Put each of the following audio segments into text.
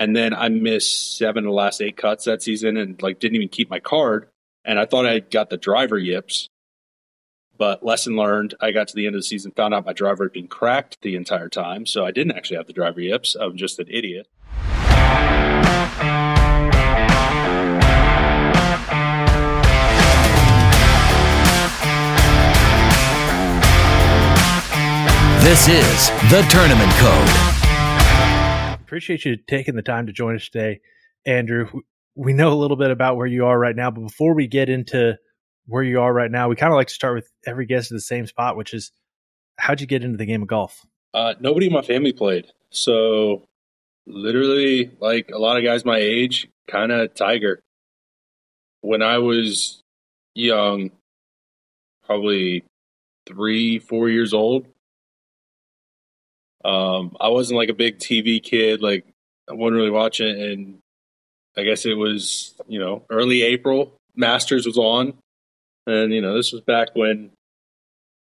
And then I missed seven of the last eight cuts that season and like didn't even keep my card. And I thought I got the driver yips. But lesson learned, I got to the end of the season, found out my driver had been cracked the entire time. So I didn't actually have the driver yips. I'm just an idiot. This is the Tournament Code. Appreciate you taking the time to join us today, Andrew. We know a little bit about where you are right now, but before we get into where you are right now, we kind of like to start with every guest at the same spot, which is how'd you get into the game of golf? Uh, nobody in my family played. So, literally, like a lot of guys my age, kind of tiger. When I was young, probably three, four years old, um, I wasn't like a big TV kid. Like I wasn't really watching it. And I guess it was, you know, early April. Masters was on. And, you know, this was back when,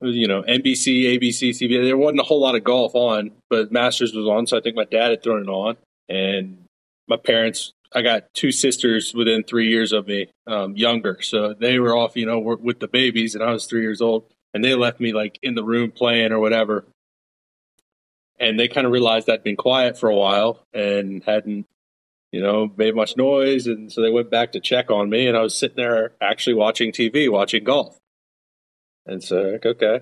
you know, NBC, ABC, CBS, there wasn't a whole lot of golf on, but Masters was on. So I think my dad had thrown it on. And my parents, I got two sisters within three years of me, um, younger. So they were off, you know, with the babies, and I was three years old. And they left me like in the room playing or whatever and they kind of realized I'd been quiet for a while and hadn't, you know, made much noise, and so they went back to check on me, and I was sitting there actually watching TV, watching golf, and so like, okay,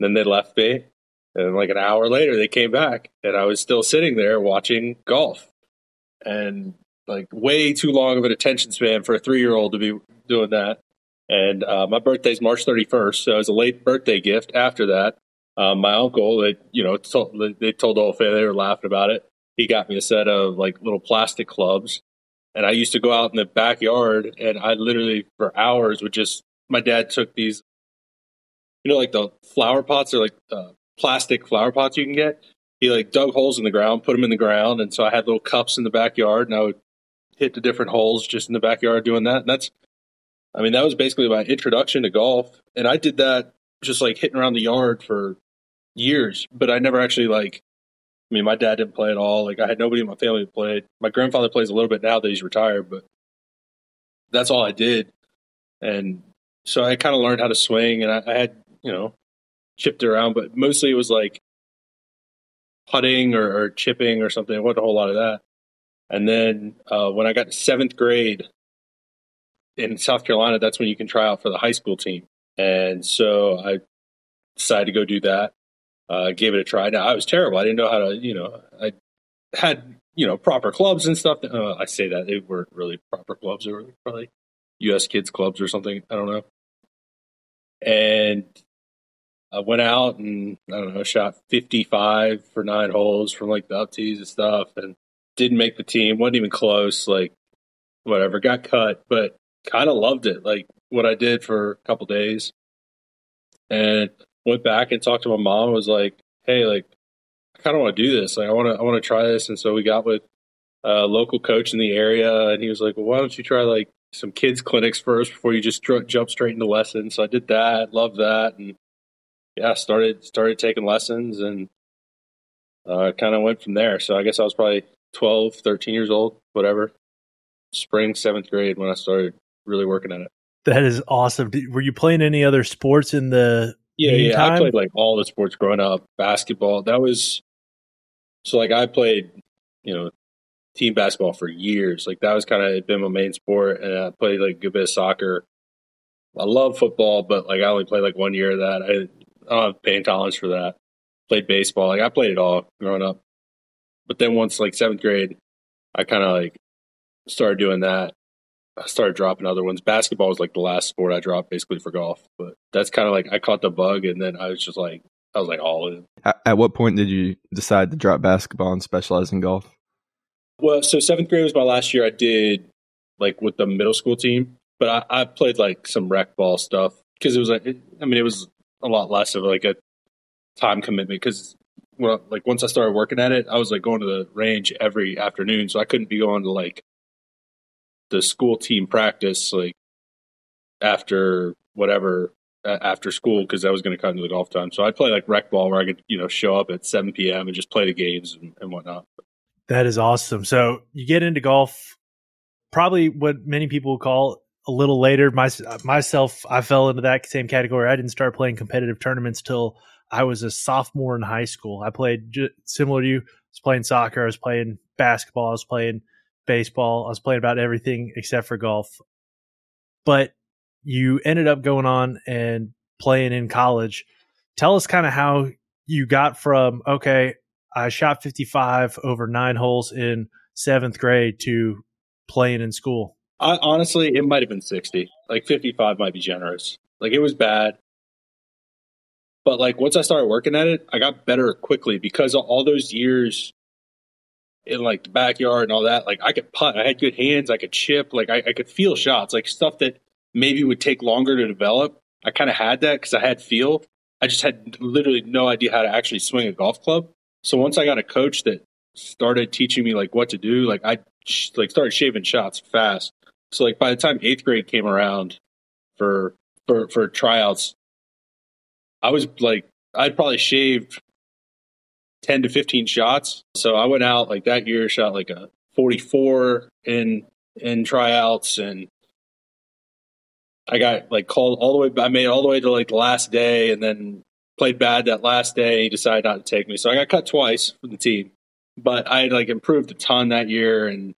then they left me, and like an hour later they came back, and I was still sitting there watching golf, and like way too long of an attention span for a three year old to be doing that. And uh, my birthday's March 31st, so it was a late birthday gift after that um, my uncle, they you know told, they told the whole family they were laughing about it. He got me a set of like little plastic clubs, and I used to go out in the backyard, and I literally for hours would just. My dad took these, you know, like the flower pots or like uh, plastic flower pots you can get. He like dug holes in the ground, put them in the ground, and so I had little cups in the backyard, and I would hit the different holes just in the backyard doing that. And that's, I mean, that was basically my introduction to golf, and I did that just like hitting around the yard for years, but I never actually like. I mean, my dad didn't play at all. Like, I had nobody in my family who played. My grandfather plays a little bit now that he's retired, but that's all I did. And so I kind of learned how to swing, and I, I had, you know, chipped around, but mostly it was like putting or, or, chipping or something. It wasn't a whole lot of that. And then uh, when I got to seventh grade in South Carolina, that's when you can try out for the high school team. And so I decided to go do that uh, gave it a try. Now I was terrible. I didn't know how to, you know, I had you know proper clubs and stuff. Uh, I say that they weren't really proper clubs; they were probably U.S. kids clubs or something. I don't know. And I went out and I don't know, shot 55 for nine holes from like the up tees and stuff, and didn't make the team. wasn't even close. Like whatever, got cut, but kind of loved it. Like what I did for a couple days, and went back and talked to my mom. Was like, hey, like I kind of want to do this. Like I want to I want to try this. And so we got with a local coach in the area, and he was like, well, why don't you try like some kids clinics first before you just jump straight into lessons. So I did that, loved that, and yeah, started started taking lessons and uh, kind of went from there. So I guess I was probably 12, 13 years old, whatever. Spring seventh grade when I started really working at it. That is awesome. Were you playing any other sports in the yeah, yeah. I played like all the sports growing up. Basketball. That was so like I played, you know, team basketball for years. Like that was kind of been my main sport, and I played like a good bit of soccer. I love football, but like I only played like one year of that. I, I don't have pain tolerance for that. Played baseball. Like I played it all growing up. But then once like seventh grade, I kind of like started doing that, I started dropping other ones. Basketball was like the last sport I dropped basically for golf, but that's kind of like I caught the bug and then I was just like I was like all in. At what point did you decide to drop basketball and specialize in golf? Well, so seventh grade was my last year. I did like with the middle school team, but I, I played like some rec ball stuff because it was like I mean it was a lot less of like a time commitment because well like once I started working at it, I was like going to the range every afternoon, so I couldn't be going to like the school team practice like after whatever after school because that was going to cut into the golf time. So I'd play like rec ball where I could you know show up at 7 p.m. and just play the games and, and whatnot. That is awesome. So you get into golf, probably what many people call a little later. My, myself, I fell into that same category. I didn't start playing competitive tournaments till I was a sophomore in high school. I played similar to you. I was playing soccer. I was playing basketball. I was playing baseball. I was playing about everything except for golf. But you ended up going on and playing in college. Tell us kind of how you got from, okay, I shot 55 over nine holes in seventh grade to playing in school. I, honestly, it might have been 60. Like 55 might be generous. Like it was bad. But like once I started working at it, I got better quickly because all those years in like the backyard and all that, like I could putt, I had good hands, I could chip, like I, I could feel shots, like stuff that maybe would take longer to develop. I kind of had that because I had feel. I just had literally no idea how to actually swing a golf club. So once I got a coach that started teaching me like what to do, like I like started shaving shots fast. So like by the time eighth grade came around for for for tryouts, I was like, I'd probably shaved 10 to 15 shots. So I went out like that year, shot like a 44 in, in tryouts and I got like called all the way, I made all the way to like the last day and then played bad that last day. He decided not to take me. So I got cut twice from the team, but I had like improved a ton that year and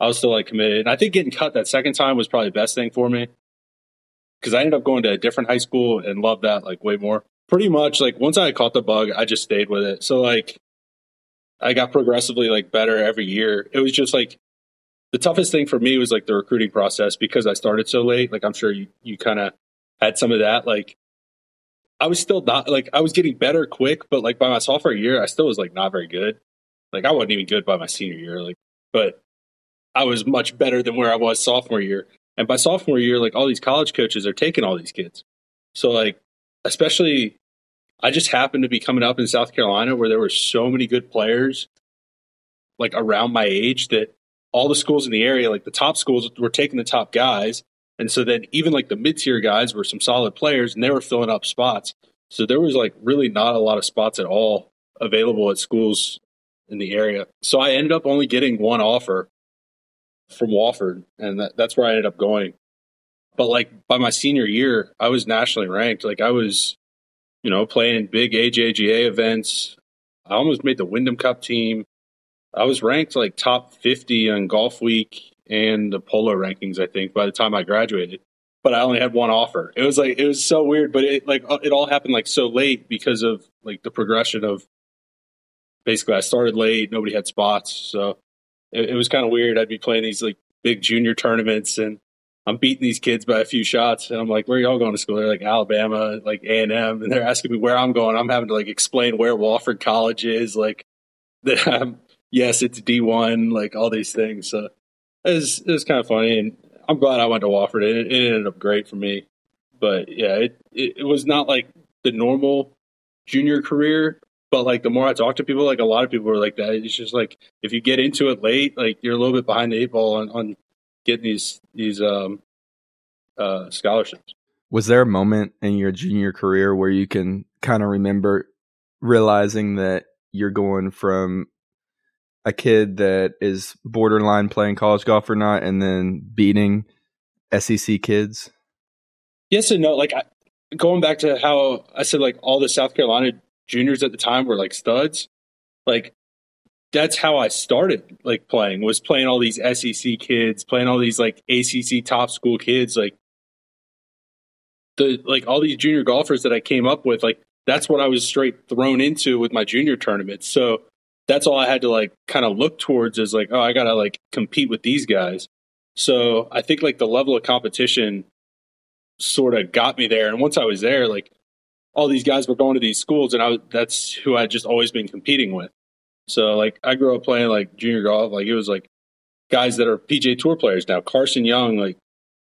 I was still like committed. And I think getting cut that second time was probably the best thing for me because I ended up going to a different high school and loved that like way more. Pretty much like once I caught the bug, I just stayed with it. So like I got progressively like better every year. It was just like the toughest thing for me was like the recruiting process because I started so late. Like I'm sure you you kind of had some of that. Like I was still not like I was getting better quick, but like by my sophomore year, I still was like not very good. Like I wasn't even good by my senior year. Like, but I was much better than where I was sophomore year. And by sophomore year, like all these college coaches are taking all these kids. So like, especially, I just happened to be coming up in South Carolina where there were so many good players, like around my age, that all the schools in the area, like the top schools, were taking the top guys. And so then even like the mid tier guys were some solid players and they were filling up spots. So there was like really not a lot of spots at all available at schools in the area. So I ended up only getting one offer from Wofford, and that, that's where I ended up going. But like by my senior year, I was nationally ranked. Like I was, you know, playing big AJGA events. I almost made the Wyndham Cup team. I was ranked like top 50 on Golf Week and the Polo rankings, I think, by the time I graduated. But I only had one offer. It was like it was so weird, but it like it all happened like so late because of like the progression of basically I started late, nobody had spots, so it, it was kind of weird. I'd be playing these like big junior tournaments and I'm beating these kids by a few shots, and I'm like, "Where are y'all going to school?" They're like Alabama, like A and M, and they're asking me where I'm going. I'm having to like explain where Wofford College is, like that. I'm um, yes, it's D1, like all these things. So it was it was kind of funny, and I'm glad I went to Wofford. It, it ended up great for me, but yeah, it, it it was not like the normal junior career but like the more I talk to people, like a lot of people are like that. It's just like if you get into it late, like you're a little bit behind the eight ball on, on getting these these um, uh, scholarships. Was there a moment in your junior career where you can kind of remember realizing that you're going from a kid that is borderline playing college golf or not, and then beating SEC kids? Yes and no. Like I, going back to how I said, like all the South Carolina juniors at the time were like studs. Like that's how I started like playing was playing all these SEC kids, playing all these like ACC top school kids, like the like all these junior golfers that I came up with, like that's what I was straight thrown into with my junior tournaments. So that's all I had to like kind of look towards is like, oh, I gotta like compete with these guys. So I think like the level of competition sort of got me there. And once I was there, like all these guys were going to these schools, and I that's who I just always been competing with. So like I grew up playing like junior golf, like it was like guys that are PGA Tour players now. Carson Young, like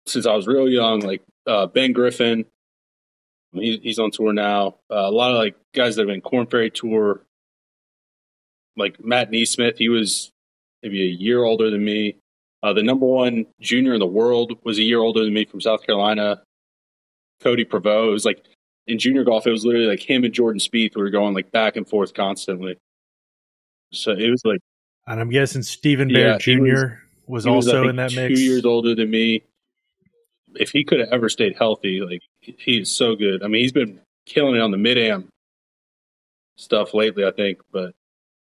since I was real young, like uh, Ben Griffin, he, he's on tour now. Uh, a lot of like guys that have been Korn Ferry Tour, like Matt NeSmith, he was maybe a year older than me. Uh, the number one junior in the world was a year older than me from South Carolina. Cody Proveaux. It was like in junior golf, it was literally like him and Jordan Spieth were going like back and forth constantly. So it was like And I'm guessing Stephen Bear Yeah, Jr. was, was- also was, in that think, mix. Two years older than me. If he years older than me. If he could have ever stayed healthy, like he- he's so good. I mean, he's been killing it on the mid am stuff lately, I think. But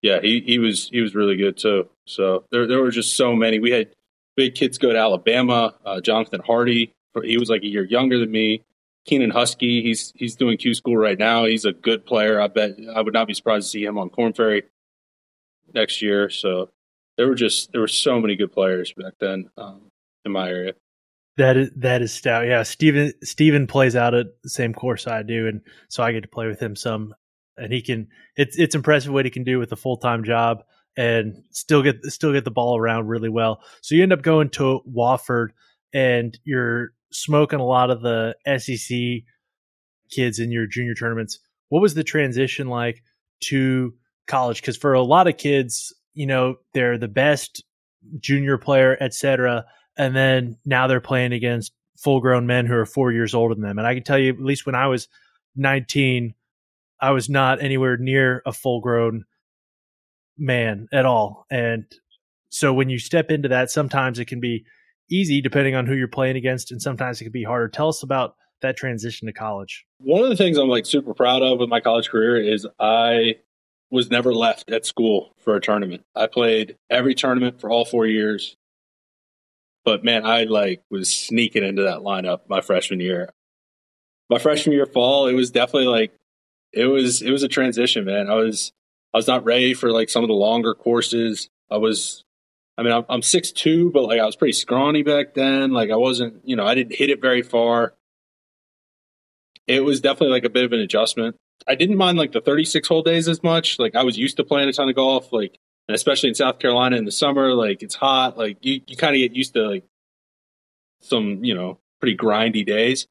yeah, he, he was he was really good too. So there there were just so many. We had big kids go to Alabama. Uh, Jonathan Hardy, he was like a year younger than me. Keenan Huskey, he's he's doing Q school right now. He's a good player. I bet I would not be surprised to see him on Korn Ferry next year. So there were just there were so many good players back then um, in my area. That is that is stout. Yeah, Steven Steven plays out at the same course I do, and so I get to play with him some. And he can it's it's impressive what he can do with a full time job and still get still get the ball around really well. So you end up going to Wofford and you're smoking a lot of the SEC kids in your junior tournaments. What was the transition like to college? Because for a lot of kids, you know, they're the best junior player, etc and then now they're playing against full grown men who are four years older than them. And I can tell you, at least when I was 19, I was not anywhere near a full grown man at all. And so when you step into that, sometimes it can be easy depending on who you're playing against, and sometimes it can be harder. Tell us about that transition to college. One of the things I'm like super proud of with my college career is I was never left at school for a tournament. I played every tournament for all four years. But man, I like was sneaking into that lineup my freshman year. My freshman year fall, it was definitely like it was it was a transition, man. I was I was not ready for like some of the longer courses. I was I mean, I'm, I'm 6'2", but like I was pretty scrawny back then. Like I wasn't, you know, I didn't hit it very far. It was definitely like a bit of an adjustment. I didn't mind like the 36 whole days as much. Like I was used to playing a ton of golf. Like especially in South Carolina in the summer, like it's hot. Like you, you kind of get used to like some, you know, pretty grindy days.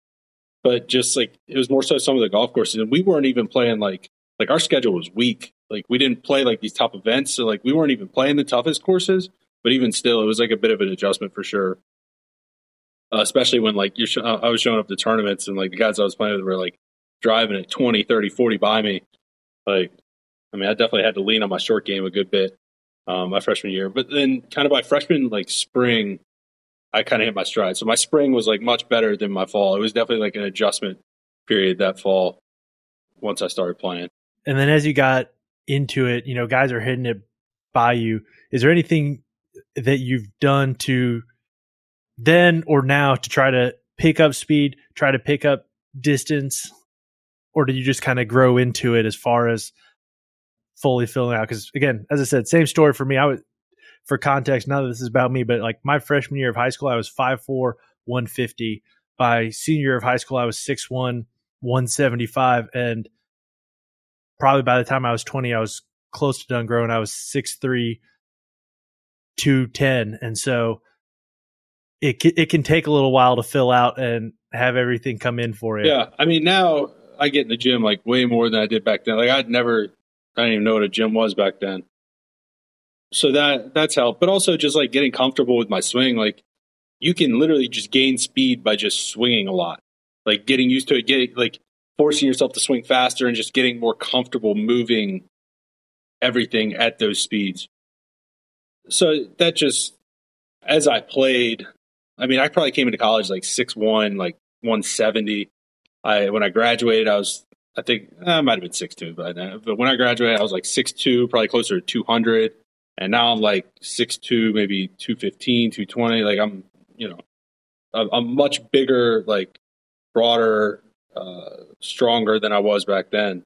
But just like it was more so some of the golf courses, and we weren't even playing like like our schedule was weak. Like we didn't play like these top events, so like we weren't even playing the toughest courses. But even still, it was like a bit of an adjustment for sure. Uh, especially when like you're, sh- I was showing up to tournaments and like the guys I was playing with were like driving at 20, 30, 40 by me. Like, I mean, I definitely had to lean on my short game a good bit um, my freshman year. But then, kind of by freshman like spring, I kind of hit my stride. So my spring was like much better than my fall. It was definitely like an adjustment period that fall once I started playing. And then as you got into it, you know, guys are hitting it by you. Is there anything that you've done to then or now to try to pick up speed, try to pick up distance, or did you just kind of grow into it as far as fully filling out? Because again, as I said, same story for me. I was for context, none of this is about me, but like my freshman year of high school, I was 5'4, 150. By senior year of high school, I was 6'1, 175. And probably by the time I was 20, I was close to done growing. I was 6'3, 210. And so it, it can take a little while to fill out and have everything come in for you. Yeah. I mean, now I get in the gym like way more than I did back then. Like I'd never, I didn't even know what a gym was back then. So that, that's helped. But also just like getting comfortable with my swing. Like you can literally just gain speed by just swinging a lot. Like getting used to it, getting like forcing yourself to swing faster and just getting more comfortable moving everything at those speeds. So that just, as I played, I mean, I probably came into college like six one, like 170. I when I graduated, I was I think I might have been six two by then. But when I graduated, I was like six two, probably closer to 200. And now I'm like six two, maybe 215, 220. Like I'm, you know, I'm, I'm much bigger, like broader, uh, stronger than I was back then.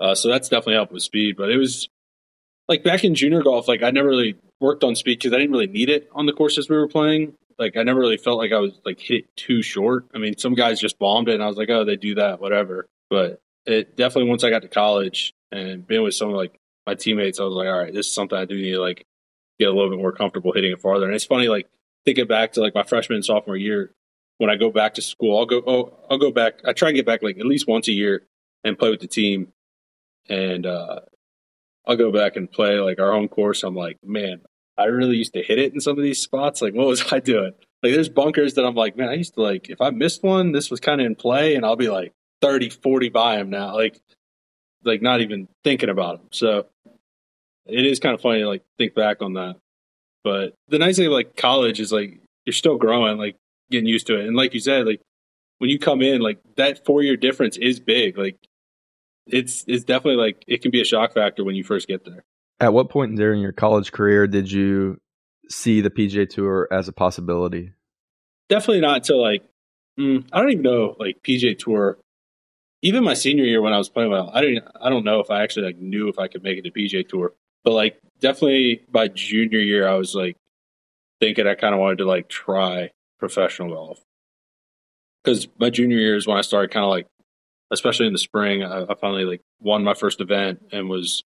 Uh, so that's definitely helped with speed. But it was like back in junior golf, like I never really worked on speed because I didn't really need it on the courses we were playing. Like I never really felt like I was like hit it too short. I mean, some guys just bombed it, and I was like, oh, they do that, whatever. But it definitely once I got to college and being with some of like my teammates, I was like, all right, this is something I do need to like get a little bit more comfortable hitting it farther. And it's funny, like thinking back to like my freshman and sophomore year, when I go back to school, I'll go, oh, I'll go back. I try and get back like at least once a year and play with the team. And uh, I'll go back and play like our home course. I'm like, man, I really used to hit it in some of these spots. Like, what was I doing? Like, there's bunkers that I'm like, man, I used to like, if I missed one, this was kind of in play, and I'll be like 30, 40 by him now. Like, like not even thinking about him. So it is kind of funny to like think back on that. But the nice thing like college is like you're still growing, like getting used to it. And like you said, like when you come in, like that four year difference is big. Like it's it's definitely like it can be a shock factor when you first get there. At what point during your college career did you see the PGA Tour as a possibility? Definitely not until like mm, I don't even know like PGA Tour. Even my senior year when I was playing well, I didn't. I don't know if I actually like knew if I could make it to PGA Tour. But like definitely by junior year, I was like thinking I kind of wanted to like try professional golf because my junior year is when I started kind of like, especially in the spring, I, I finally like won my first event and was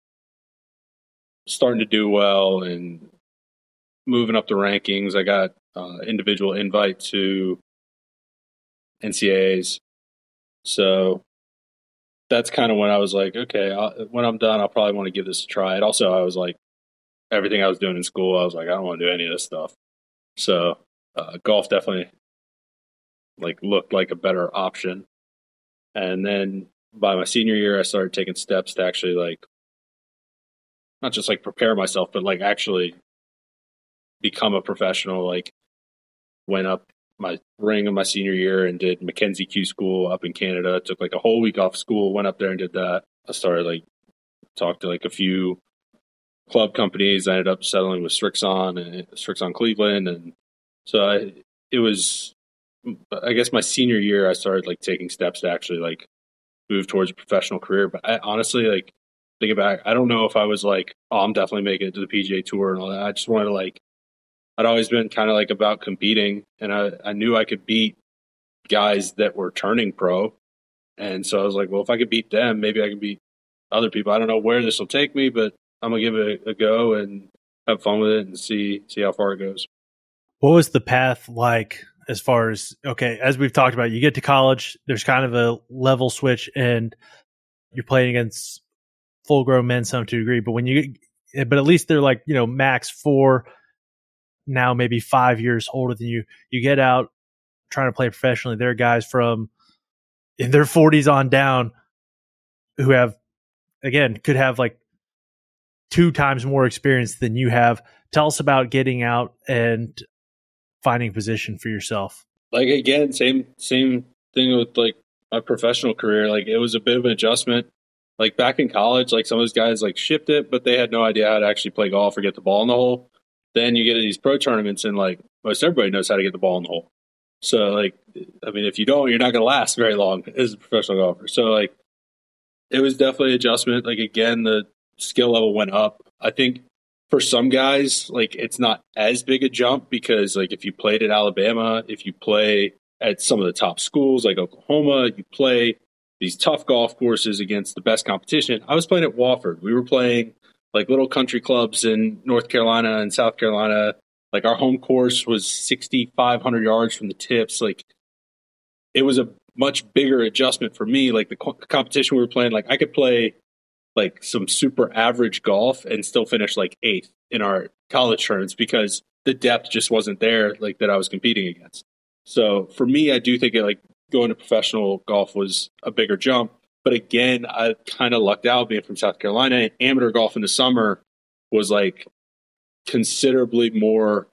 starting to do well and moving up the rankings. I got uh, individual invite to NCAAs, so that's kind of when I was like, okay, I'll, when I'm done, I'll probably want to give this a try. And also, I was like, everything I was doing in school, I was like, I don't want to do any of this stuff. So uh, golf definitely like looked like a better option. And then by my senior year, I started taking steps to actually like not just like prepare myself, but like actually become a professional. Like went up my ring of my senior year and did Mackenzie Q school up in Canada. Took like a whole week off school, went up there and did that. I started like talked to like a few club companies. I ended up settling with Srixon and Srixon Cleveland, and so I it was. I guess my senior year, I started like taking steps to actually like move towards a professional career. But I honestly like thinking back, I don't know if I was like, oh, I'm definitely making it to the PGA Tour and all that. I just wanted to like I'd always been kind of like about competing, and I, I knew I could beat guys that were turning pro. And so I was like, well, if I could beat them, maybe I can beat other people. I don't know where this will take me, but I'm gonna give it a, a go and have fun with it and see see how far it goes. What was the path like as far as okay, as we've talked about, you get to college, there's kind of a level switch and you're playing against full grown men some to a degree, but when you but at least they're like, you know, max four now maybe five years older than you. You get out trying to play professionally. There are guys from in their 40s on down who have, again, could have like two times more experience than you have. Tell us about getting out and finding position for yourself. Like again, same same thing with like my professional career. Like it was a bit of an adjustment. Like back in college, like some of those guys like shipped it, but they had no idea how to actually play golf or get the ball in the hole then you get to these pro tournaments and like most everybody knows how to get the ball in the hole. So like, I mean, if you don't, you're not going to last very long as a professional golfer. So like, it was definitely adjustment. Like again, the skill level went up. I think for some guys, like it's not as big a jump because like if you played at Alabama, if you play at some of the top schools like Oklahoma, you play these tough golf courses against the best competition. I was playing at Wofford. We were playing like little country clubs in North Carolina and South Carolina. Like our home course was 6,500 yards from the tips. Like it was a much bigger adjustment for me. Like the co- competition we were playing, like I could play like some super average golf and still finish like eighth in our college tournaments because the depth just wasn't there like that I was competing against. So for me, I do think it, like going to professional golf was a bigger jump. But again, I kind of lucked out being from South Carolina. Amateur golf in the summer was like considerably more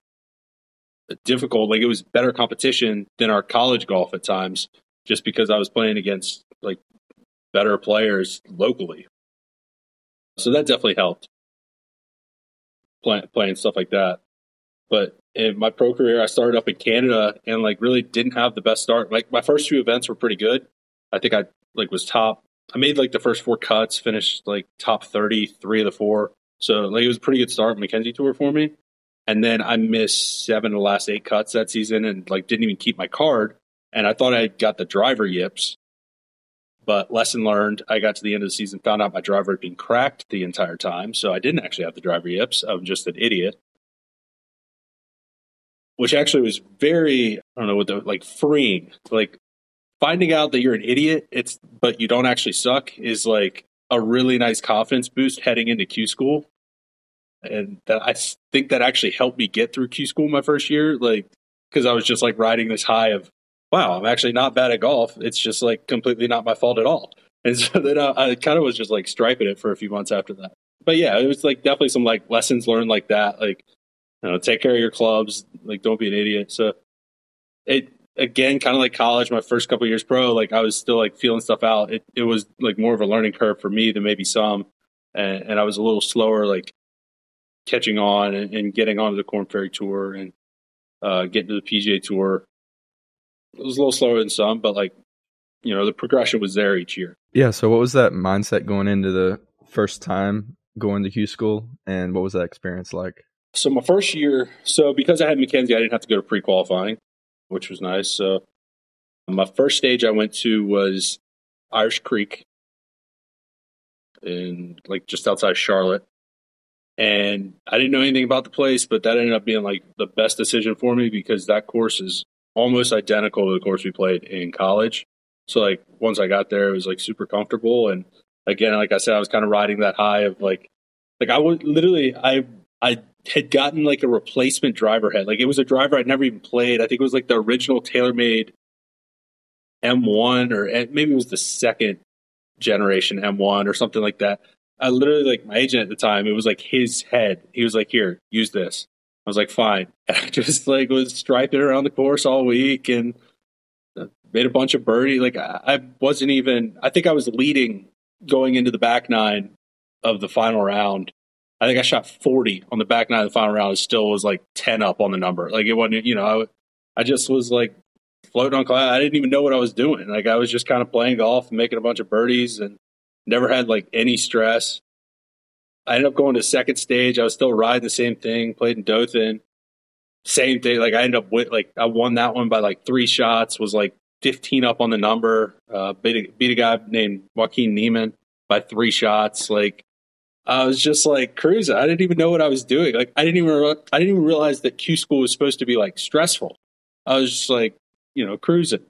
difficult. Like it was better competition than our college golf at times, just because I was playing against like better players locally. So that definitely helped Play, playing stuff like that. But in my pro career, I started up in Canada and like really didn't have the best start. Like my first few events were pretty good. I think I like was top. I made like the first four cuts, finished like top thirty, three of the four. So like it was a pretty good start Mackenzie Tour for me. And then I missed seven of the last eight cuts that season and like didn't even keep my card. And I thought I got the driver yips. But lesson learned, I got to the end of the season, found out my driver had been cracked the entire time. So I didn't actually have the driver yips. I'm just an idiot. Which actually was very, I don't know what the like freeing. Like finding out that you're an idiot, it's but you don't actually suck is like a really nice confidence boost heading into Q school. And that I think that actually helped me get through Q school my first year, like because I was just like riding this high of, wow, I'm actually not bad at golf. It's just like completely not my fault at all. And so then I, I kind of was just like striping it for a few months after that. but yeah, it was like definitely some like lessons learned like that. Like, you know, take care of your clubs. Like, don't be an idiot. So it again, kind of like college, my first couple years pro, like I was still like feeling stuff out. It it was like more of a learning curve for me than maybe some, and, and I was a little slower, like catching on and, and getting onto the Korn Ferry Tour and uh, getting to the PGA Tour. It was a little slower than some, but like you know, the progression was there each year. Yeah. So, what was that mindset going into the first time going to Q school, and what was that experience like? So my first year, so because I had Mackenzie, I didn't have to go to pre-qualifying, which was nice. So my first stage I went to was Irish Creek, in like just outside Charlotte, and I didn't know anything about the place, but that ended up being like the best decision for me because that course is almost identical to the course we played in college. So like once I got there, it was like super comfortable. And again, like I said, I was kind of riding that high of like, like I would literally, I, I had gotten like a replacement driver head. Like it was a driver I'd never even played. I think it was like the original TaylorMade M1 or eh, maybe it was the second generation M1 or something like that. I literally like my agent at the time, it was like his head. He was like, here, use this. I was like, fine. And I just like was striping around the course all week and uh, made a bunch of birdie. Like I wasn't even. I think I was leading going into the back nine of the final round. I think I shot 40 on the back nine of the final round. It still was like 10 up on the number. Like it wasn't, you know, I, I just was like floating on cloud. I didn't even know what I was doing. Like I was just kind of playing golf and making a bunch of birdies and never had like any stress. I ended up going to second stage. I was still riding the same thing, played in Dothan. Same thing. Like I ended up with like I won that one by like three shots, was like 15 up on the number. Uh, beat, a, beat a guy named Joaquin Niemann by three shots. Like I was just like cruising. I didn't even know what I was doing. Like I didn't even I didn't even realize that Q school was supposed to be like stressful. I was just like you know cruising,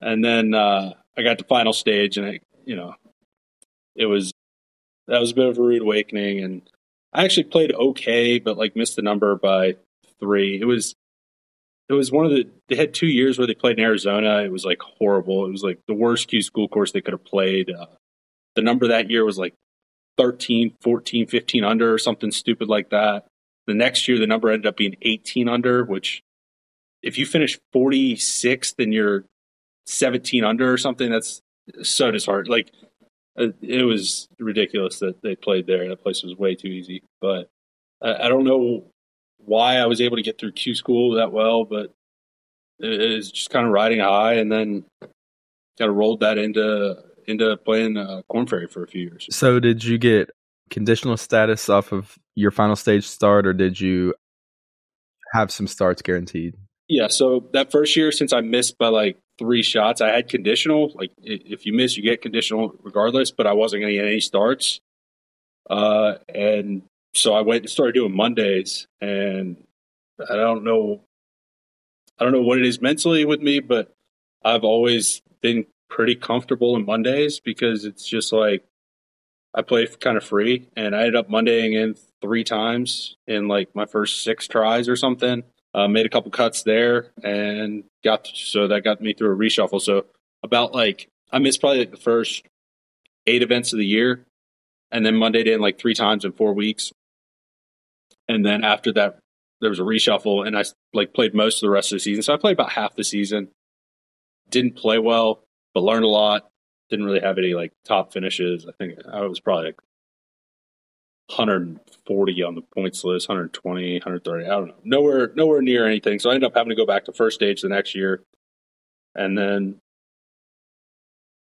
and then uh, I got to final stage, and I you know it was that was a bit of a rude awakening, and I actually played okay, but like missed the number by three. It was it was one of the they had two years where they played in Arizona. It was like horrible. It was like the worst Q school course they could have played. Uh, the number that year was like 13, 14, 15 under or something stupid like that. The next year the number ended up being 18 under, which if you finish 46th and you're 17 under or something, that's so disheartening. Like it was ridiculous that they played there. That place was way too easy. But I, I don't know why I was able to get through Q school that well, but it was just kind of riding high, and then kind of rolled that into into playing uh, Korn Ferry for a few years. So, did you get conditional status off of your final stage start, or did you have some starts guaranteed? Yeah. So that first year, since I missed by like three shots, I had conditional. Like if you miss, you get conditional regardless. But I wasn't going to get any starts. Uh, and so I went and started doing Mondays, and I don't know, I don't know what it is mentally with me, but I've always been pretty comfortable in Mondays because it's just like I play kind of free, and I ended up Mondaying in three times in like my first six tries or something. Uh, made a couple cuts there, and got so that got me through a reshuffle. So about like I missed probably like the first eight events of the year, and then Monday in like three times in four weeks and then after that there was a reshuffle and I like played most of the rest of the season. So I played about half the season. Didn't play well, but learned a lot. Didn't really have any like top finishes. I think I was probably like 140 on the points list, 120, 130. I don't know. Nowhere nowhere near anything. So I ended up having to go back to first stage the next year. And then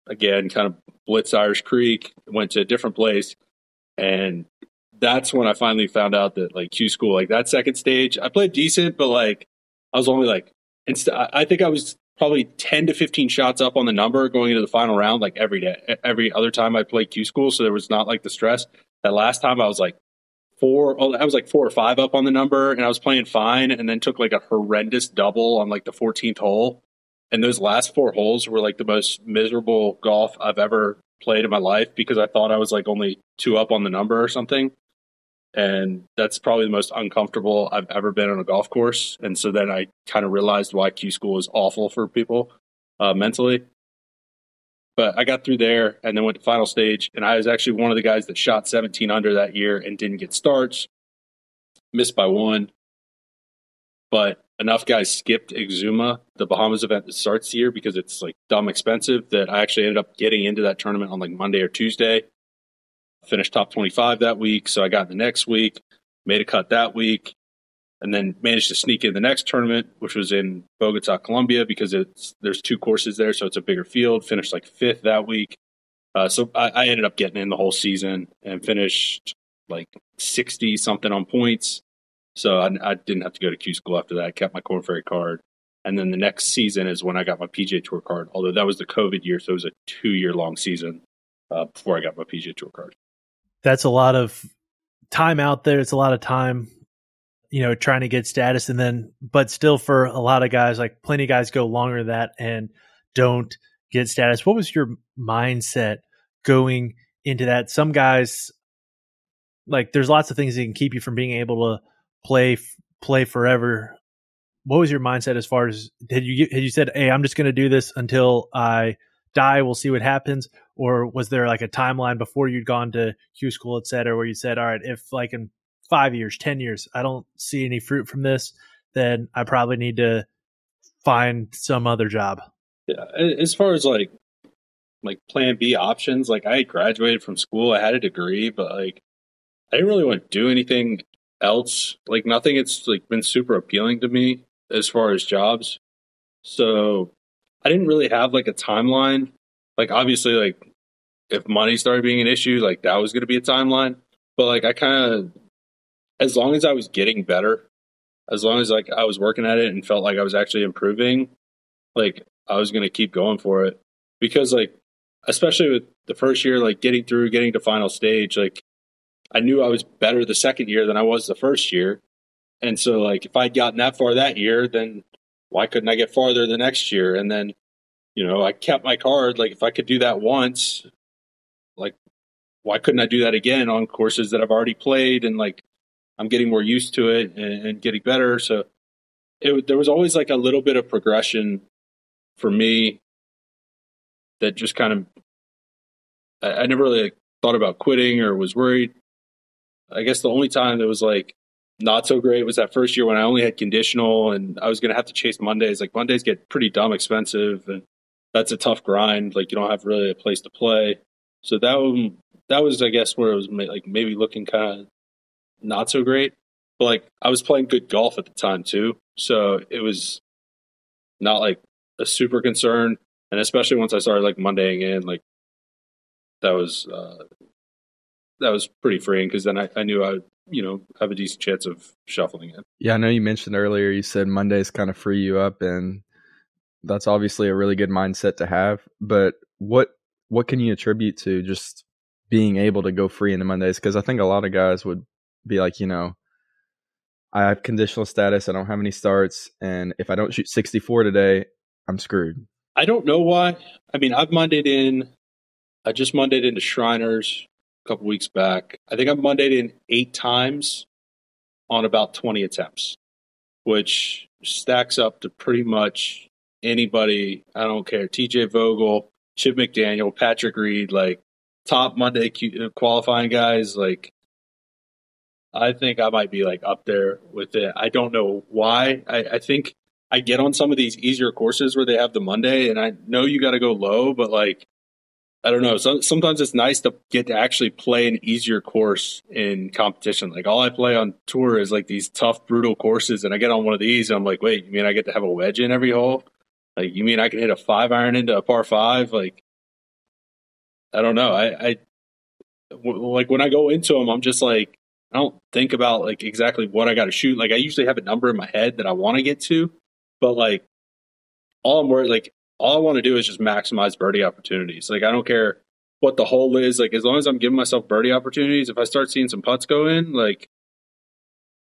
again, kind of blitz Irish Creek, went to a different place and that's when I finally found out that like Q school, like that second stage, I played decent, but like I was only like, inst- I think I was probably 10 to 15 shots up on the number going into the final round, like every day, every other time I played Q school. So there was not like the stress. That last time I was like four, oh, I was like four or five up on the number and I was playing fine and then took like a horrendous double on like the 14th hole. And those last four holes were like the most miserable golf I've ever played in my life because I thought I was like only two up on the number or something and that's probably the most uncomfortable I've ever been on a golf course. And so then I kind of realized why Q school is awful for people uh, mentally. But I got through there and then went to final stage. And I was actually one of the guys that shot 17 under that year and didn't get starts, missed by one. But enough guys skipped Exuma, the Bahamas event that starts the year, because it's like dumb expensive that I actually ended up getting into that tournament on like Monday or Tuesday. Finished top 25 that week. So I got the next week, made a cut that week, and then managed to sneak in the next tournament, which was in Bogota, Colombia, because it's there's two courses there, so it's a bigger field. Finished like fifth that week. Uh, so I, I ended up getting in the whole season and finished like 60 something on points so I, I, didn't have to go to Q school after that. I kept my Korn Ferry card. And then the next season is when I got my PGA Tour card, although that was the COVID year. So it was a two year long season uh, before I got my PGA Tour card. That's a lot of time out there. It's a lot of time, you know, trying to get status. And then, but still, for a lot of guys, like plenty of guys go longer than that and don't get status. What was your mindset going into that? Some guys, like, there's lots of things that can keep you from being able to play play forever. What was your mindset as far as had you had you said, "Hey, I'm just going to do this until I die. We'll see what happens," or was there like a timeline before you'd gone to Q school, et cetera, where you said, "All right, if like in five years, ten years, I don't see any fruit from this, then I probably need to find some other job." Yeah, as far as like like plan B options, like I graduated from school, I had a degree, but like I didn't really want to do anything else. Like nothing it's like been super appealing to me as far as jobs. So I didn't really have like a timeline. Like obviously like if money started being an issue, like that was gonna be a timeline. But like I kinda as long as I was getting better, as long as like I was working at it and felt like I was actually improving, like I was gonna keep going for it. Because like especially with the first year, like getting through, getting to final stage, like I knew I was better the second year than I was the first year. And so like if I'd gotten that far that year, then why couldn't I get farther the next year? And then, you know, I kept my card. Like if I could do that once, like why couldn't I do that again on courses that I've already played and like I'm getting more used to it and, and getting better. So it, there was always like a little bit of progression for me that just kind of I, I never really thought about quitting or was worried I guess the only time that was like not so great was that first year when I only had conditional and I was going to have to chase Mondays. Like Mondays get pretty dumb expensive and that's a tough grind. Like you don't have really a place to play. So that one, that was, I guess, where it was like maybe looking kind of not so great. But like I was playing good golf at the time too. So it was not like a super concern. And especially once I started like Mondaying in, like that was uh, that was pretty freeing because then I, I knew I would, you know, have a decent chance of shuffling it. Yeah, I know you mentioned earlier, you said Mondays kind of free you up, and that's obviously a really good mindset to have. But what what can you attribute to just being able to go free into Mondays? Because I think a lot of guys would be like, you know, I have conditional status, I don't have any starts, and if I don't shoot 64 today, I'm screwed. I don't know why. I mean, I've Mondayed in. I just Mondayed into Shriners a couple weeks back. I think I've Mondayed in eight times on about 20 attempts, which stacks up to pretty much anybody. I don't care. TJ Vogel, Chip McDaniel, Patrick Reed, like top Monday qualifying guys. Like, I think I might be like up there with it. I don't know why. I, I think I get on some of these easier courses where they have the Monday, and I know you got to go low, but like I don't know. So, sometimes it's nice to get to actually play an easier course in competition. Like all I play on tour is like these tough, brutal courses, and I get on one of these, and I'm like, wait, you mean I get to have a wedge in every hole? Like you mean I can hit a five iron into a par five? Like I don't know. I, I like when I go into them, I'm just like I don't think about like exactly what I got to shoot. Like I usually have a number in my head that I want to get to, but like all I'm worried like all I want to do is just maximize birdie opportunities. Like I don't care what the hole is. Like as long as I'm giving myself birdie opportunities, if I start seeing some putts go in, like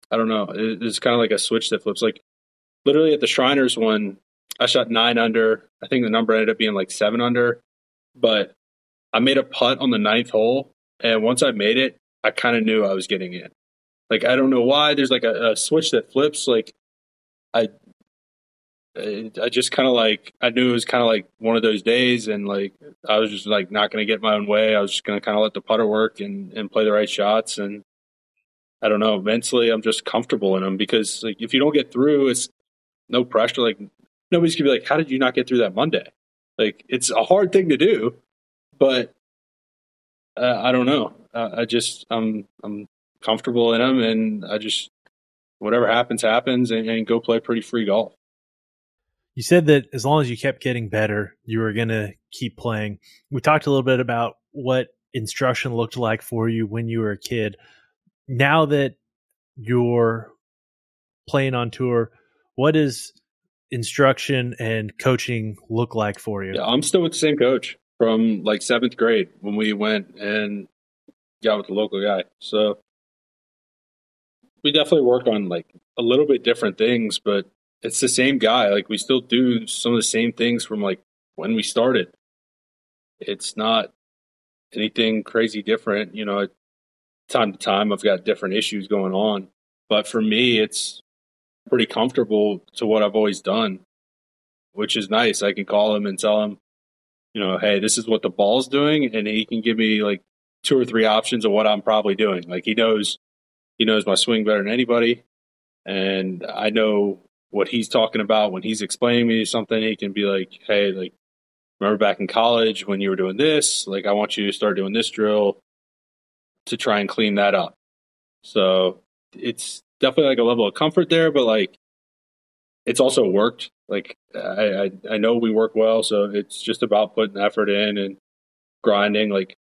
I don't know, it's kind of like a switch that flips. Like literally at the Shriners one, I shot nine under. I think the number ended up being like seven under, but I made a putt on the ninth hole, and once I made it, I kind of knew I was getting in. Like I don't know why. There's like a, a switch that flips. Like I I just kind of like I knew it was kind of like one of those days, and like I was just like not going to get my own way. I was just going to kind of let the putter work and and play the right shots. And I don't know, mentally, I'm just comfortable in them because like if you don't get through, it's no pressure. Like nobody's gonna be like, "How did you not get through that Monday?" Like it's a hard thing to do, but uh, I don't know. Uh, I just I'm I'm comfortable in them, and I just whatever happens happens, and, and go play pretty free golf. You said that as long as you kept getting better, you were going to keep playing. We talked a little bit about what instruction looked like for you when you were a kid. Now that you're playing on tour, what does instruction and coaching look like for you? Yeah, I'm still with the same coach from like seventh grade when we went and got with the local guy. So we definitely work on like a little bit different things, but it's the same guy. Like we still do some of the same things from like when we started. It's not anything crazy different. You know, time to time I've got different issues going on. But for me it's pretty comfortable to what I've always done, which is nice. I can call him and tell him, you know, hey, this is what the ball's doing, and he can give me like two or three options of what I'm probably doing. Like he knows he knows my swing better than anybody. And I know what he's talking about when he's explaining me something. He can be like, hey, like, remember back in college when you were doing this? Like, I want you to start doing this drill to try and clean that up. So it's definitely like a level of comfort there, but like, it's also worked. Like, I, I, I know we work well. So it's just about putting effort in and grinding. Like,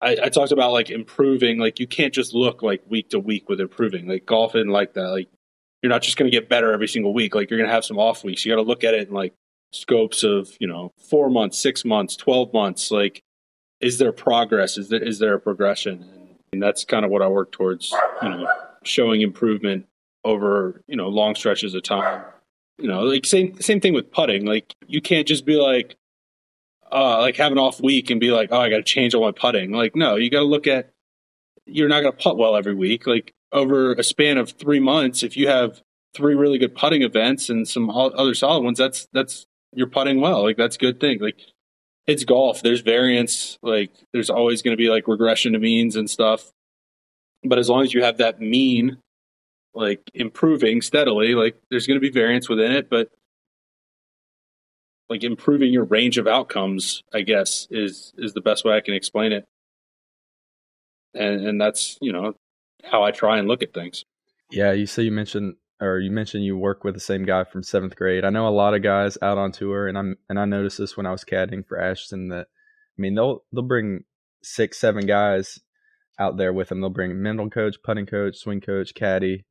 I, I, talked about like improving. Like you can't just look like week to week with improving. Like golf isn't like that. Like you're not just going to get better every single week. Like you're going to have some off weeks. You got to look at it in like scopes of you know four months, six months, twelve months. Like is there progress? Is there is there a progression? And that's kind of what I work towards. You know, showing improvement over you know long stretches of time. You know, like same same thing with putting. Like you can't just be like uh, like have an off week and be like, oh, I got to change all my putting. Like, no, you got to look at you're not going to putt well every week. Like over a span of three months, if you have three really good putting events and some other solid ones, that's that's you're putting well. Like that's a good thing. Like it's golf. There's variance. Like there's always going to be like regression to means and stuff. But as long as you have that mean, like improving steadily, like there's going to be variance within it. But like improving your range of outcomes, I guess, is is the best way I can explain it. And and that's, you know, how I try and look at things. Yeah, you say you mentioned or you mentioned you work with the same guy from seventh grade. I know a lot of guys out on tour and I'm and I noticed this when I was caddying for Ashton that I mean they'll they'll bring six, seven guys out there with them. They'll bring mental coach, putting coach, swing coach, caddy,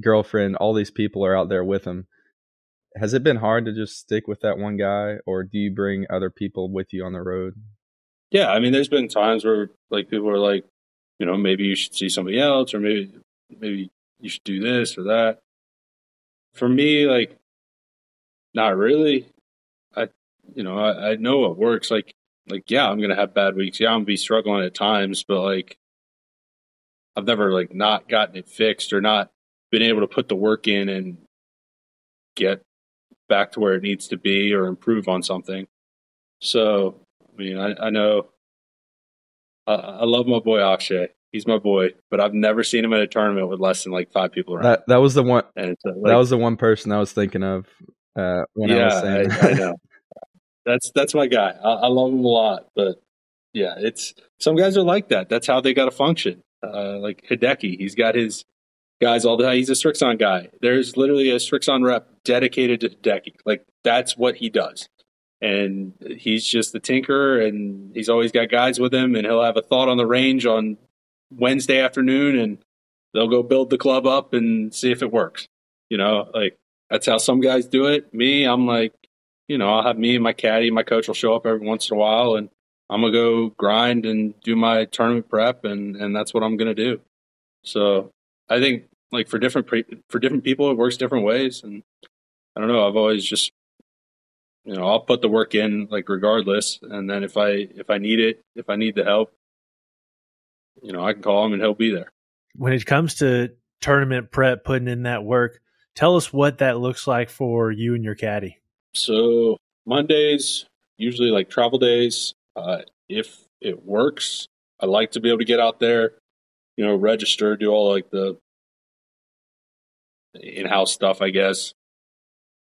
girlfriend, all these people are out there with them has it been hard to just stick with that one guy or do you bring other people with you on the road? Yeah i mean there's been times where like people are like you know maybe you should see somebody else or maybe maybe you should do this or that. For me like not really. I you know i, I know what works. Like like yeah i'm gonna have bad weeks. Yeah i'm gonna be struggling at times but like i've never like not gotten it fixed or not been able to put the work in and get back to where it needs to be or improve on something. So, I mean, I, I know I, I, love my boy Akshay. He's my boy, but I've never seen him at a tournament with less than like five people around. That that was the one. Uh, like, that was the one person I was thinking of uh, when yeah, I was saying. I, I know. That's that's my guy. I, I, love him a lot, but yeah, it's some guys are like that. That's how they got to function. Uh, like Hideki, he's got his guys all the time. He's a Srixon guy. There's literally a Srixon rep dedicated to Hideki. Like that's what he does. And he's just the tinker and he's always got guys with him and he'll have a thought on the range on Wednesday afternoon and they'll go build the club up and see if it works. You know, like that's how some guys do it. Me, I'm like, you know, I'll have me and my caddy, my coach will show up every once in a while and I'm gonna go grind and do my tournament prep and and that's what I'm gonna do. So I think like for different pre- for different people, it works different ways, and I don't know. I've always just you know I'll put the work in like regardless, and then if I if I need it, if I need the help, you know I can call him and he'll be there. When it comes to tournament prep, putting in that work, Tell us what that looks like for you and your caddy. So Mondays usually like travel days. Uh, if it works, I like to be able to get out there, you know, register, do all like the in-house stuff, I guess.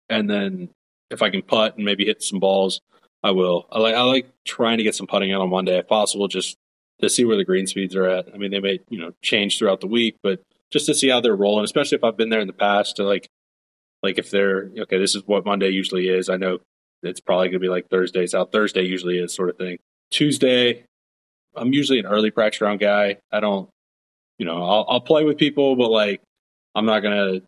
And then if I can putt and maybe hit some balls, I will. I like I like trying to get some putting out on Monday if possible, just to see where the green speeds are at. I mean, they may you know change throughout the week, but just to see how they're rolling, especially if I've been there in the past to like like if they're okay, this is what Monday usually is. I know it's probably going to be like Thursdays out. Thursday usually is sort of thing. Tuesday, I'm usually an early practice round guy. I don't, you know, I'll, I'll play with people, but like I'm not to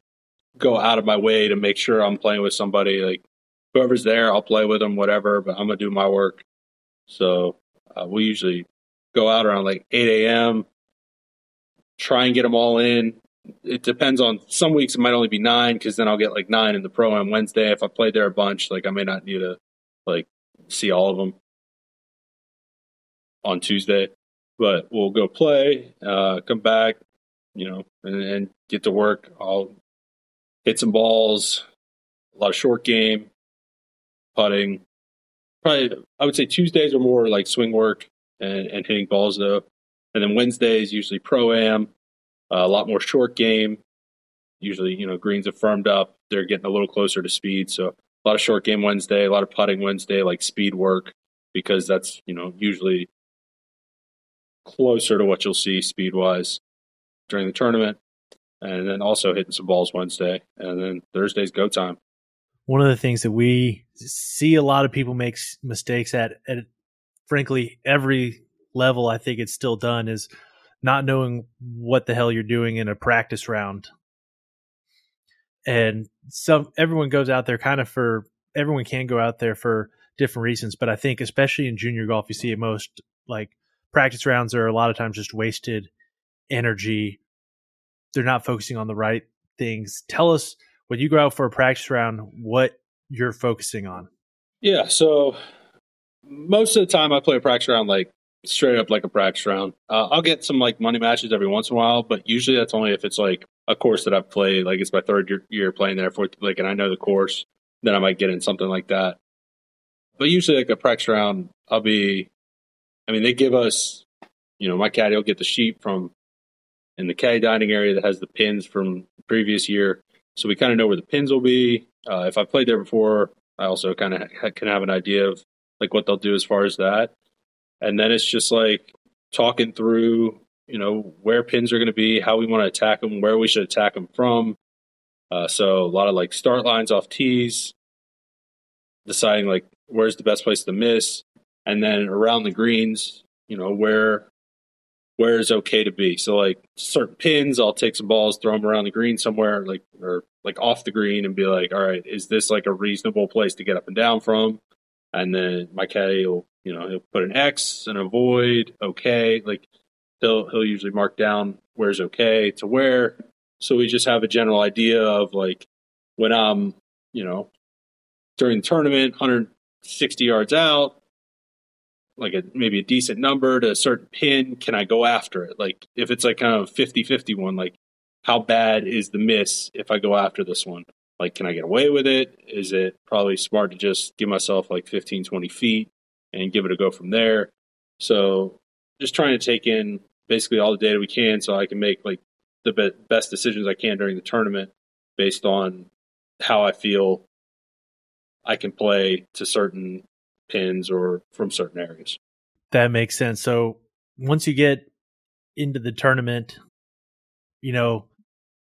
go out of my way to make sure I'm playing with somebody. Like whoever's there, I'll play with them, whatever. But I'm gonna do my work. So uh, we usually go out around like 8 a.m. Try and get them all in. It depends on some weeks. It might only be nine because then I'll get like nine in the pro on Wednesday. If I played there a bunch, like I may not need to like see all of them on Tuesday. But we'll go play, uh, come back, you know, and, and get to work. I'll hit some balls, a lot of short game, putting. Probably, I would say Tuesdays are more like swing work and, and hitting balls though, and then Wednesdays usually pro am, uh, a lot more short game. Usually, you know, greens have firmed up; they're getting a little closer to speed. So a lot of short game Wednesday, a lot of putting Wednesday, like speed work, because that's you know usually closer to what you'll see speed wise during the tournament. And then also hitting some balls Wednesday, and then Thursday's go time. One of the things that we see a lot of people make mistakes at, at frankly every level i think it's still done is not knowing what the hell you're doing in a practice round. And some everyone goes out there kind of for everyone can go out there for different reasons but i think especially in junior golf you see it most like practice rounds are a lot of times just wasted energy they're not focusing on the right things tell us when you go out for a practice round, what you're focusing on? Yeah, so most of the time I play a practice round like straight up like a practice round. Uh, I'll get some like money matches every once in a while, but usually that's only if it's like a course that I've played, like it's my third year, year playing there, fourth like, and I know the course. Then I might get in something like that. But usually, like a practice round, I'll be. I mean, they give us, you know, my caddy will get the sheet from in the caddy dining area that has the pins from the previous year. So we kind of know where the pins will be. Uh, if I've played there before, I also kind of ha- can have an idea of like what they'll do as far as that. And then it's just like talking through, you know, where pins are going to be, how we want to attack them, where we should attack them from. Uh, so a lot of like start lines off tees, deciding like where's the best place to miss, and then around the greens, you know, where where is okay to be. So like certain pins, I'll take some balls, throw them around the green somewhere, like or like off the green, and be like, all right, is this like a reasonable place to get up and down from? And then my caddy will, you know, he'll put an X and avoid, okay. Like he'll he'll usually mark down where's okay to where. So we just have a general idea of like when I'm, you know, during the tournament, 160 yards out, like a maybe a decent number to a certain pin can i go after it? Like if it's like kind of 50 50 one like how bad is the miss if i go after this one? Like can i get away with it? Is it probably smart to just give myself like 15 20 feet and give it a go from there? So just trying to take in basically all the data we can so i can make like the be- best decisions i can during the tournament based on how i feel i can play to certain pins or from certain areas. That makes sense. So once you get into the tournament, you know,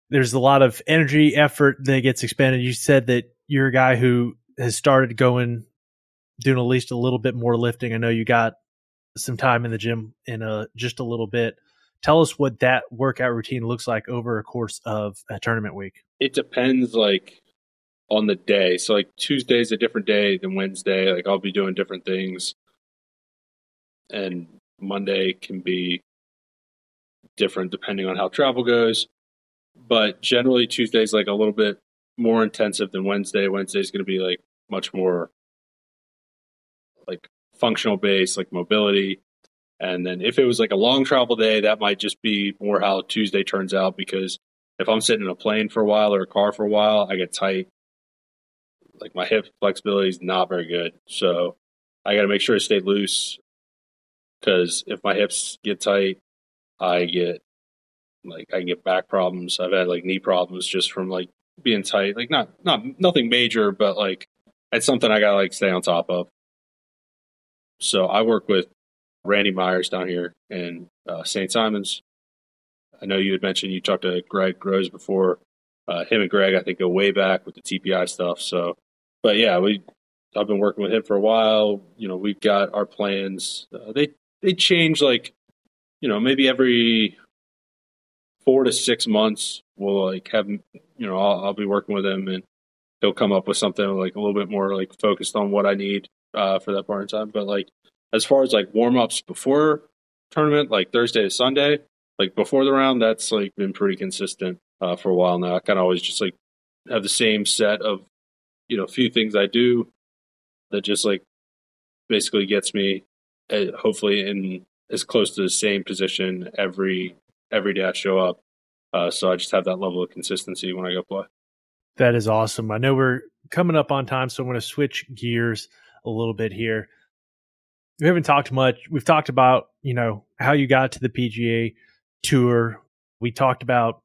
there's a lot of energy, effort that gets expended. You said that you're a guy who has started going, doing at least a little bit more lifting. I know you got some time in the gym in a just a little bit. Tell us what that workout routine looks like over a course of a tournament week. It depends. Like on the day. So like Tuesday's a different day than Wednesday. Like I'll be doing different things. And Monday can be different depending on how travel goes. But generally Tuesday's like a little bit more intensive than Wednesday. Wednesday's going to be like much more like functional base, like mobility. And then if it was like a long travel day, that might just be more how Tuesday turns out because if I'm sitting in a plane for a while or a car for a while, I get tight. Like my hip flexibility is not very good. So I got to make sure I stay loose because if my hips get tight, I get like I can get back problems. I've had like knee problems just from like being tight. Like not not nothing major, but like it's something I gotta like stay on top of. So I work with Randy Myers down here in uh, St. Simons. I know you had mentioned you talked to Greg Groves before. Uh, him and Greg, I think, go way back with the TPI stuff. So, but yeah, we I've been working with him for a while. You know, we've got our plans. Uh, they they change like, you know, maybe every four to six months. We'll like have you know I'll, I'll be working with him and he'll come up with something like a little bit more like focused on what I need uh, for that part in time. But like as far as like warm ups before tournament, like Thursday to Sunday, like before the round, that's like been pretty consistent uh, for a while now. I kind of always just like have the same set of you know few things I do that just like basically gets me uh, hopefully in as close to the same position every every day I show up. Uh, so I just have that level of consistency when I go play. That is awesome. I know we're coming up on time, so I'm going to switch gears a little bit here. We haven't talked much. We've talked about, you know, how you got to the PGA tour. We talked about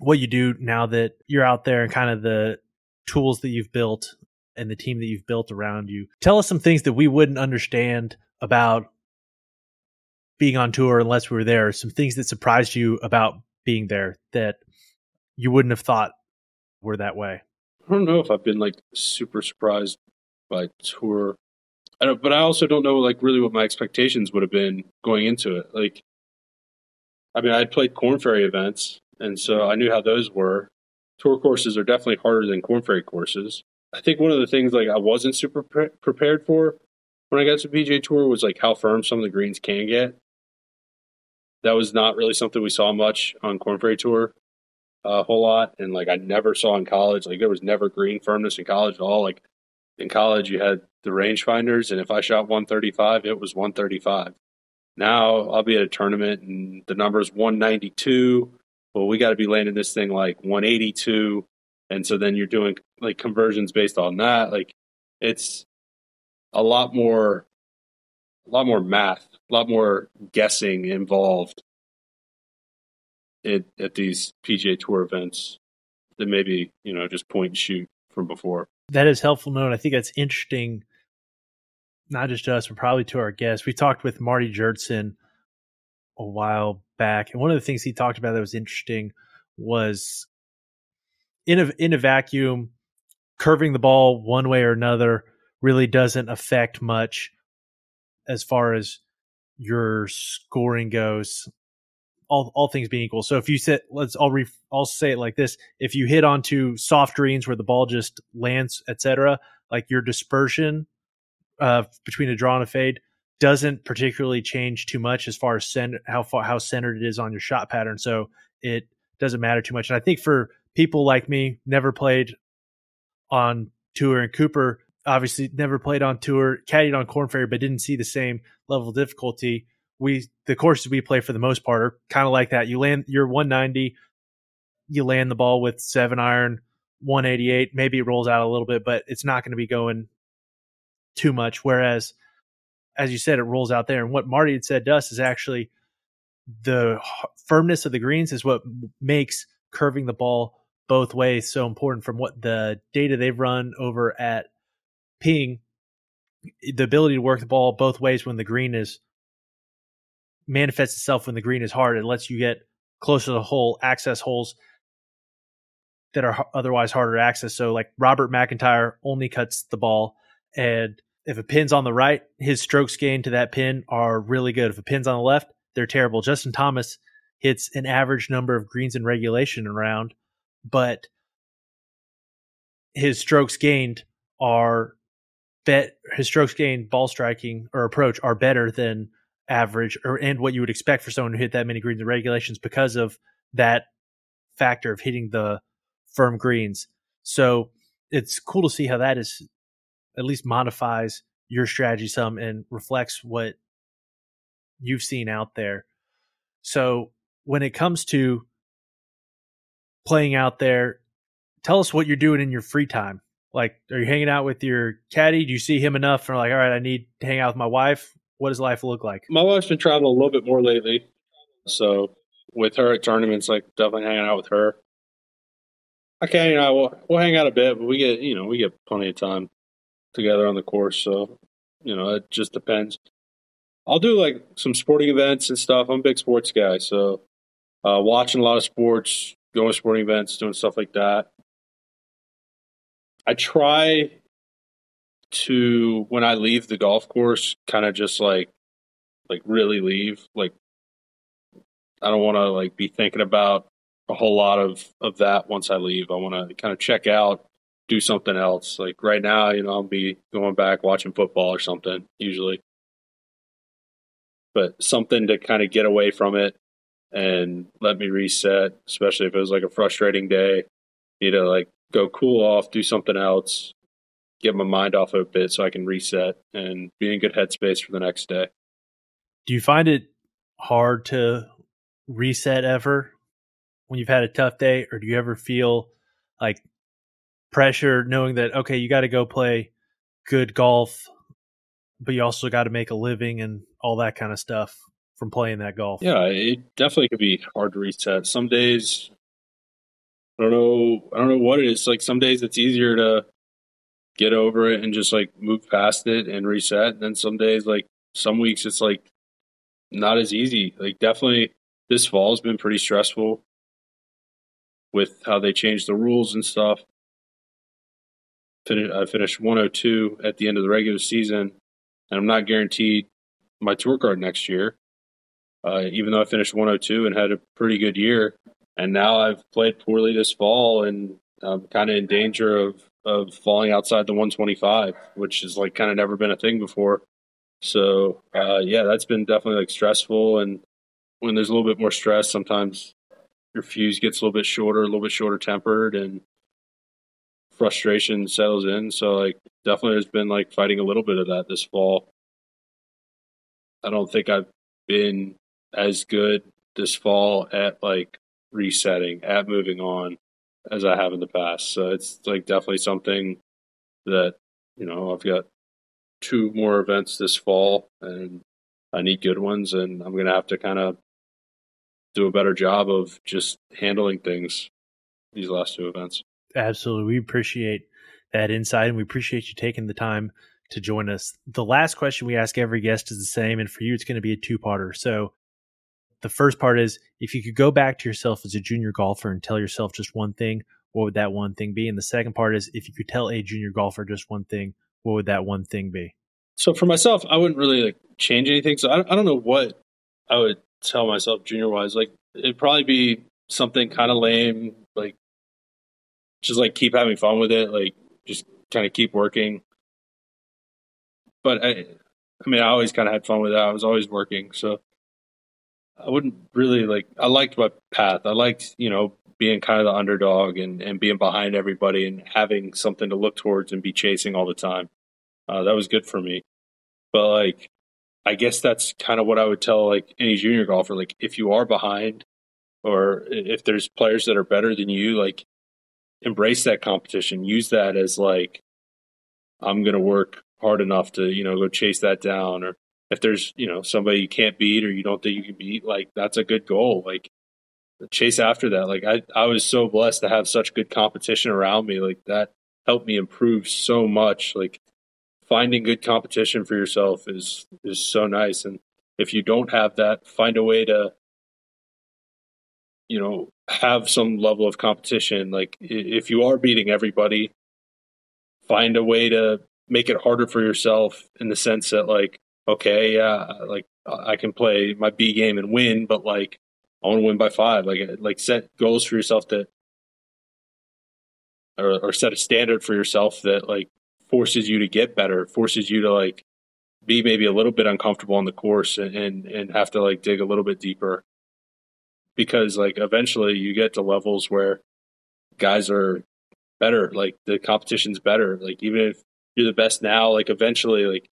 what you do now that you're out there and kind of the tools that you've built and the team that you've built around you. Tell us some things that we wouldn't understand about being on tour unless we were there. Some things that surprised you about being there that you wouldn't have thought were that way? I don't know if I've been like super surprised by tour. I don't, but I also don't know like really what my expectations would have been going into it. Like, I mean, I'd played Korn Ferry events, and so I knew how those were. Tour courses are definitely harder than Korn Ferry courses. I think one of the things like I wasn't super pre- prepared for when I got to PGA Tour was like how firm some of the greens can get. That was not really something we saw much on Korn Ferry Tour a whole lot, and like I never saw in college. Like there was never green firmness in college at all. Like in college, you had the rangefinders, and if I shot 135, it was 135. Now I'll be at a tournament and the number is 192. Well, we got to be landing this thing like 182, and so then you're doing like conversions based on that. Like it's a lot more, a lot more math, a lot more guessing involved at, at these PGA Tour events than maybe you know just point and shoot from before. That is helpful note. I think that's interesting, not just to us, but probably to our guests. We talked with Marty Jertson a while back, and one of the things he talked about that was interesting was in a in a vacuum, curving the ball one way or another really doesn't affect much as far as your scoring goes all all things being equal. So if you sit, let's I'll re, I'll say it like this: if you hit onto soft greens where the ball just lands, etc., like your dispersion uh, between a draw and a fade doesn't particularly change too much as far as center, how far how centered it is on your shot pattern. So it doesn't matter too much. And I think for people like me, never played on tour and Cooper obviously never played on tour, caddied on Korn Ferry, but didn't see the same level of difficulty we the courses we play for the most part are kind of like that. You land you're 190, you land the ball with seven iron, 188. Maybe it rolls out a little bit, but it's not going to be going too much. Whereas, as you said, it rolls out there. And what Marty had said to us is actually the firmness of the greens is what makes curving the ball both ways so important. From what the data they've run over at Ping, the ability to work the ball both ways when the green is manifests itself when the green is hard. It lets you get closer to the hole, access holes that are otherwise harder to access. So, like Robert McIntyre only cuts the ball, and if a pin's on the right, his strokes gained to that pin are really good. If a pin's on the left, they're terrible. Justin Thomas hits an average number of greens in regulation around, but his strokes gained are bet his strokes gained ball striking or approach are better than average or and what you would expect for someone who hit that many greens in regulations because of that factor of hitting the firm greens. So it's cool to see how that is at least modifies your strategy some and reflects what you've seen out there. So when it comes to playing out there. Tell us what you're doing in your free time. Like, are you hanging out with your caddy? Do you see him enough for like, all right, I need to hang out with my wife? What does life look like? My wife's been traveling a little bit more lately, so with her at tournaments, like definitely hanging out with her. Okay, you know, we'll, we'll hang out a bit, but we get you know we get plenty of time together on the course, so you know it just depends. I'll do like some sporting events and stuff. I'm a big sports guy, so uh, watching a lot of sports, going to sporting events, doing stuff like that. I try to when I leave the golf course, kind of just like like really leave. Like I don't want to like be thinking about a whole lot of of that once I leave. I want to kind of check out, do something else. Like right now, you know, I'll be going back watching football or something usually. But something to kind of get away from it and let me reset, especially if it was like a frustrating day. Need to like go cool off, do something else, get my mind off of a bit so I can reset and be in good headspace for the next day. Do you find it hard to reset ever when you've had a tough day, or do you ever feel like pressure knowing that okay, you got to go play good golf, but you also got to make a living and all that kind of stuff from playing that golf? Yeah, it definitely could be hard to reset. Some days I don't know I don't know what it is. Like some days it's easier to get over it and just like move past it and reset. And then some days like some weeks it's like not as easy. Like definitely this fall has been pretty stressful with how they changed the rules and stuff. I finished 102 at the end of the regular season, and I'm not guaranteed my tour card next year. Uh, even though I finished 102 and had a pretty good year, and now I've played poorly this fall, and I'm kind of in danger of of falling outside the 125, which is like kind of never been a thing before. So uh, yeah, that's been definitely like stressful, and when there's a little bit more stress, sometimes your fuse gets a little bit shorter, a little bit shorter tempered, and frustration settles in. So like definitely has been like fighting a little bit of that this fall. I don't think I've been as good this fall at like resetting, at moving on as I have in the past. So it's like definitely something that, you know, I've got two more events this fall and I need good ones and I'm going to have to kind of do a better job of just handling things these last two events. Absolutely. We appreciate that insight and we appreciate you taking the time to join us. The last question we ask every guest is the same, and for you, it's going to be a two parter. So, the first part is if you could go back to yourself as a junior golfer and tell yourself just one thing, what would that one thing be? And the second part is if you could tell a junior golfer just one thing, what would that one thing be? So, for myself, I wouldn't really like change anything. So, I, I don't know what I would tell myself junior wise. Like it'd probably be something kind of lame, just like keep having fun with it, like just kind of keep working. But I, I mean, I always kind of had fun with that. I was always working, so I wouldn't really like. I liked my path. I liked, you know, being kind of the underdog and and being behind everybody and having something to look towards and be chasing all the time. Uh, that was good for me. But like, I guess that's kind of what I would tell like any junior golfer. Like if you are behind or if there's players that are better than you, like embrace that competition. Use that as like I'm going to work hard enough to, you know, go chase that down or if there's, you know, somebody you can't beat or you don't think you can beat, like that's a good goal. Like chase after that. Like I I was so blessed to have such good competition around me. Like that helped me improve so much. Like finding good competition for yourself is is so nice and if you don't have that find a way to you know have some level of competition like if you are beating everybody find a way to make it harder for yourself in the sense that like okay yeah like i can play my b game and win but like i want to win by five like uh, like set goals for yourself that or, or set a standard for yourself that like forces you to get better, forces you to like be maybe a little bit uncomfortable on the course and, and, and have to like dig a little bit deeper. Because like eventually you get to levels where guys are better, like the competition's better. Like even if you're the best now, like eventually like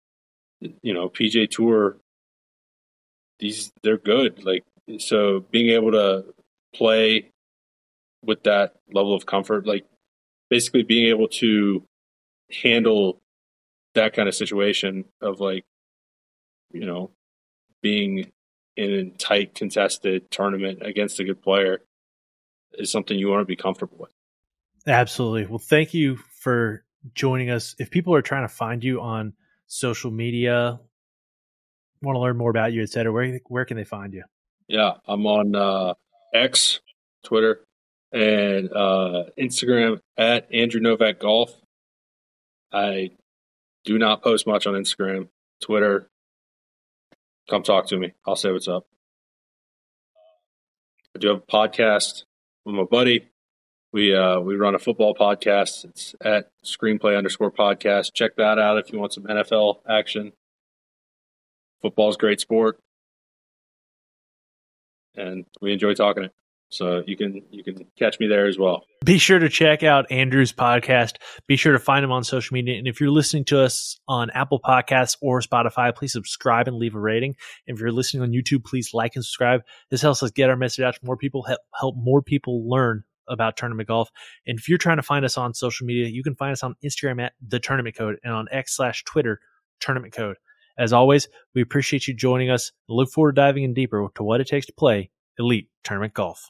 you know, PGA Tour these they're good. Like so being able to play with that level of comfort, like basically being able to handle that kind of situation of like, you know, being in a tight contested tournament against a good player is something you want to be comfortable with. Absolutely. Well, thank you for joining us. If people are trying to find you on social media, want to learn more about you, et cetera, where, where can they find you? Yeah, I'm on uh, X, Twitter, and uh, Instagram at Andrew Novak Golf. I do not post much on Instagram, Twitter. Come talk to me. I'll say what's up. I do have a podcast with my buddy. We uh, we run a football podcast. It's at screenplay underscore podcast. Check that out if you want some NFL action. Football's great sport, and we enjoy talking it. So you can you can catch me there as well. Be sure to check out Andrew's podcast. Be sure to find him on social media. And if you're listening to us on Apple Podcasts or Spotify, please subscribe and leave a rating. If you're listening on YouTube, please like and subscribe. This helps us get our message out to more people, help, help more people learn about tournament golf. And if you're trying to find us on social media, you can find us on Instagram at the tournament code and on X slash Twitter tournament code. As always, we appreciate you joining us look forward to diving in deeper to what it takes to play elite tournament golf.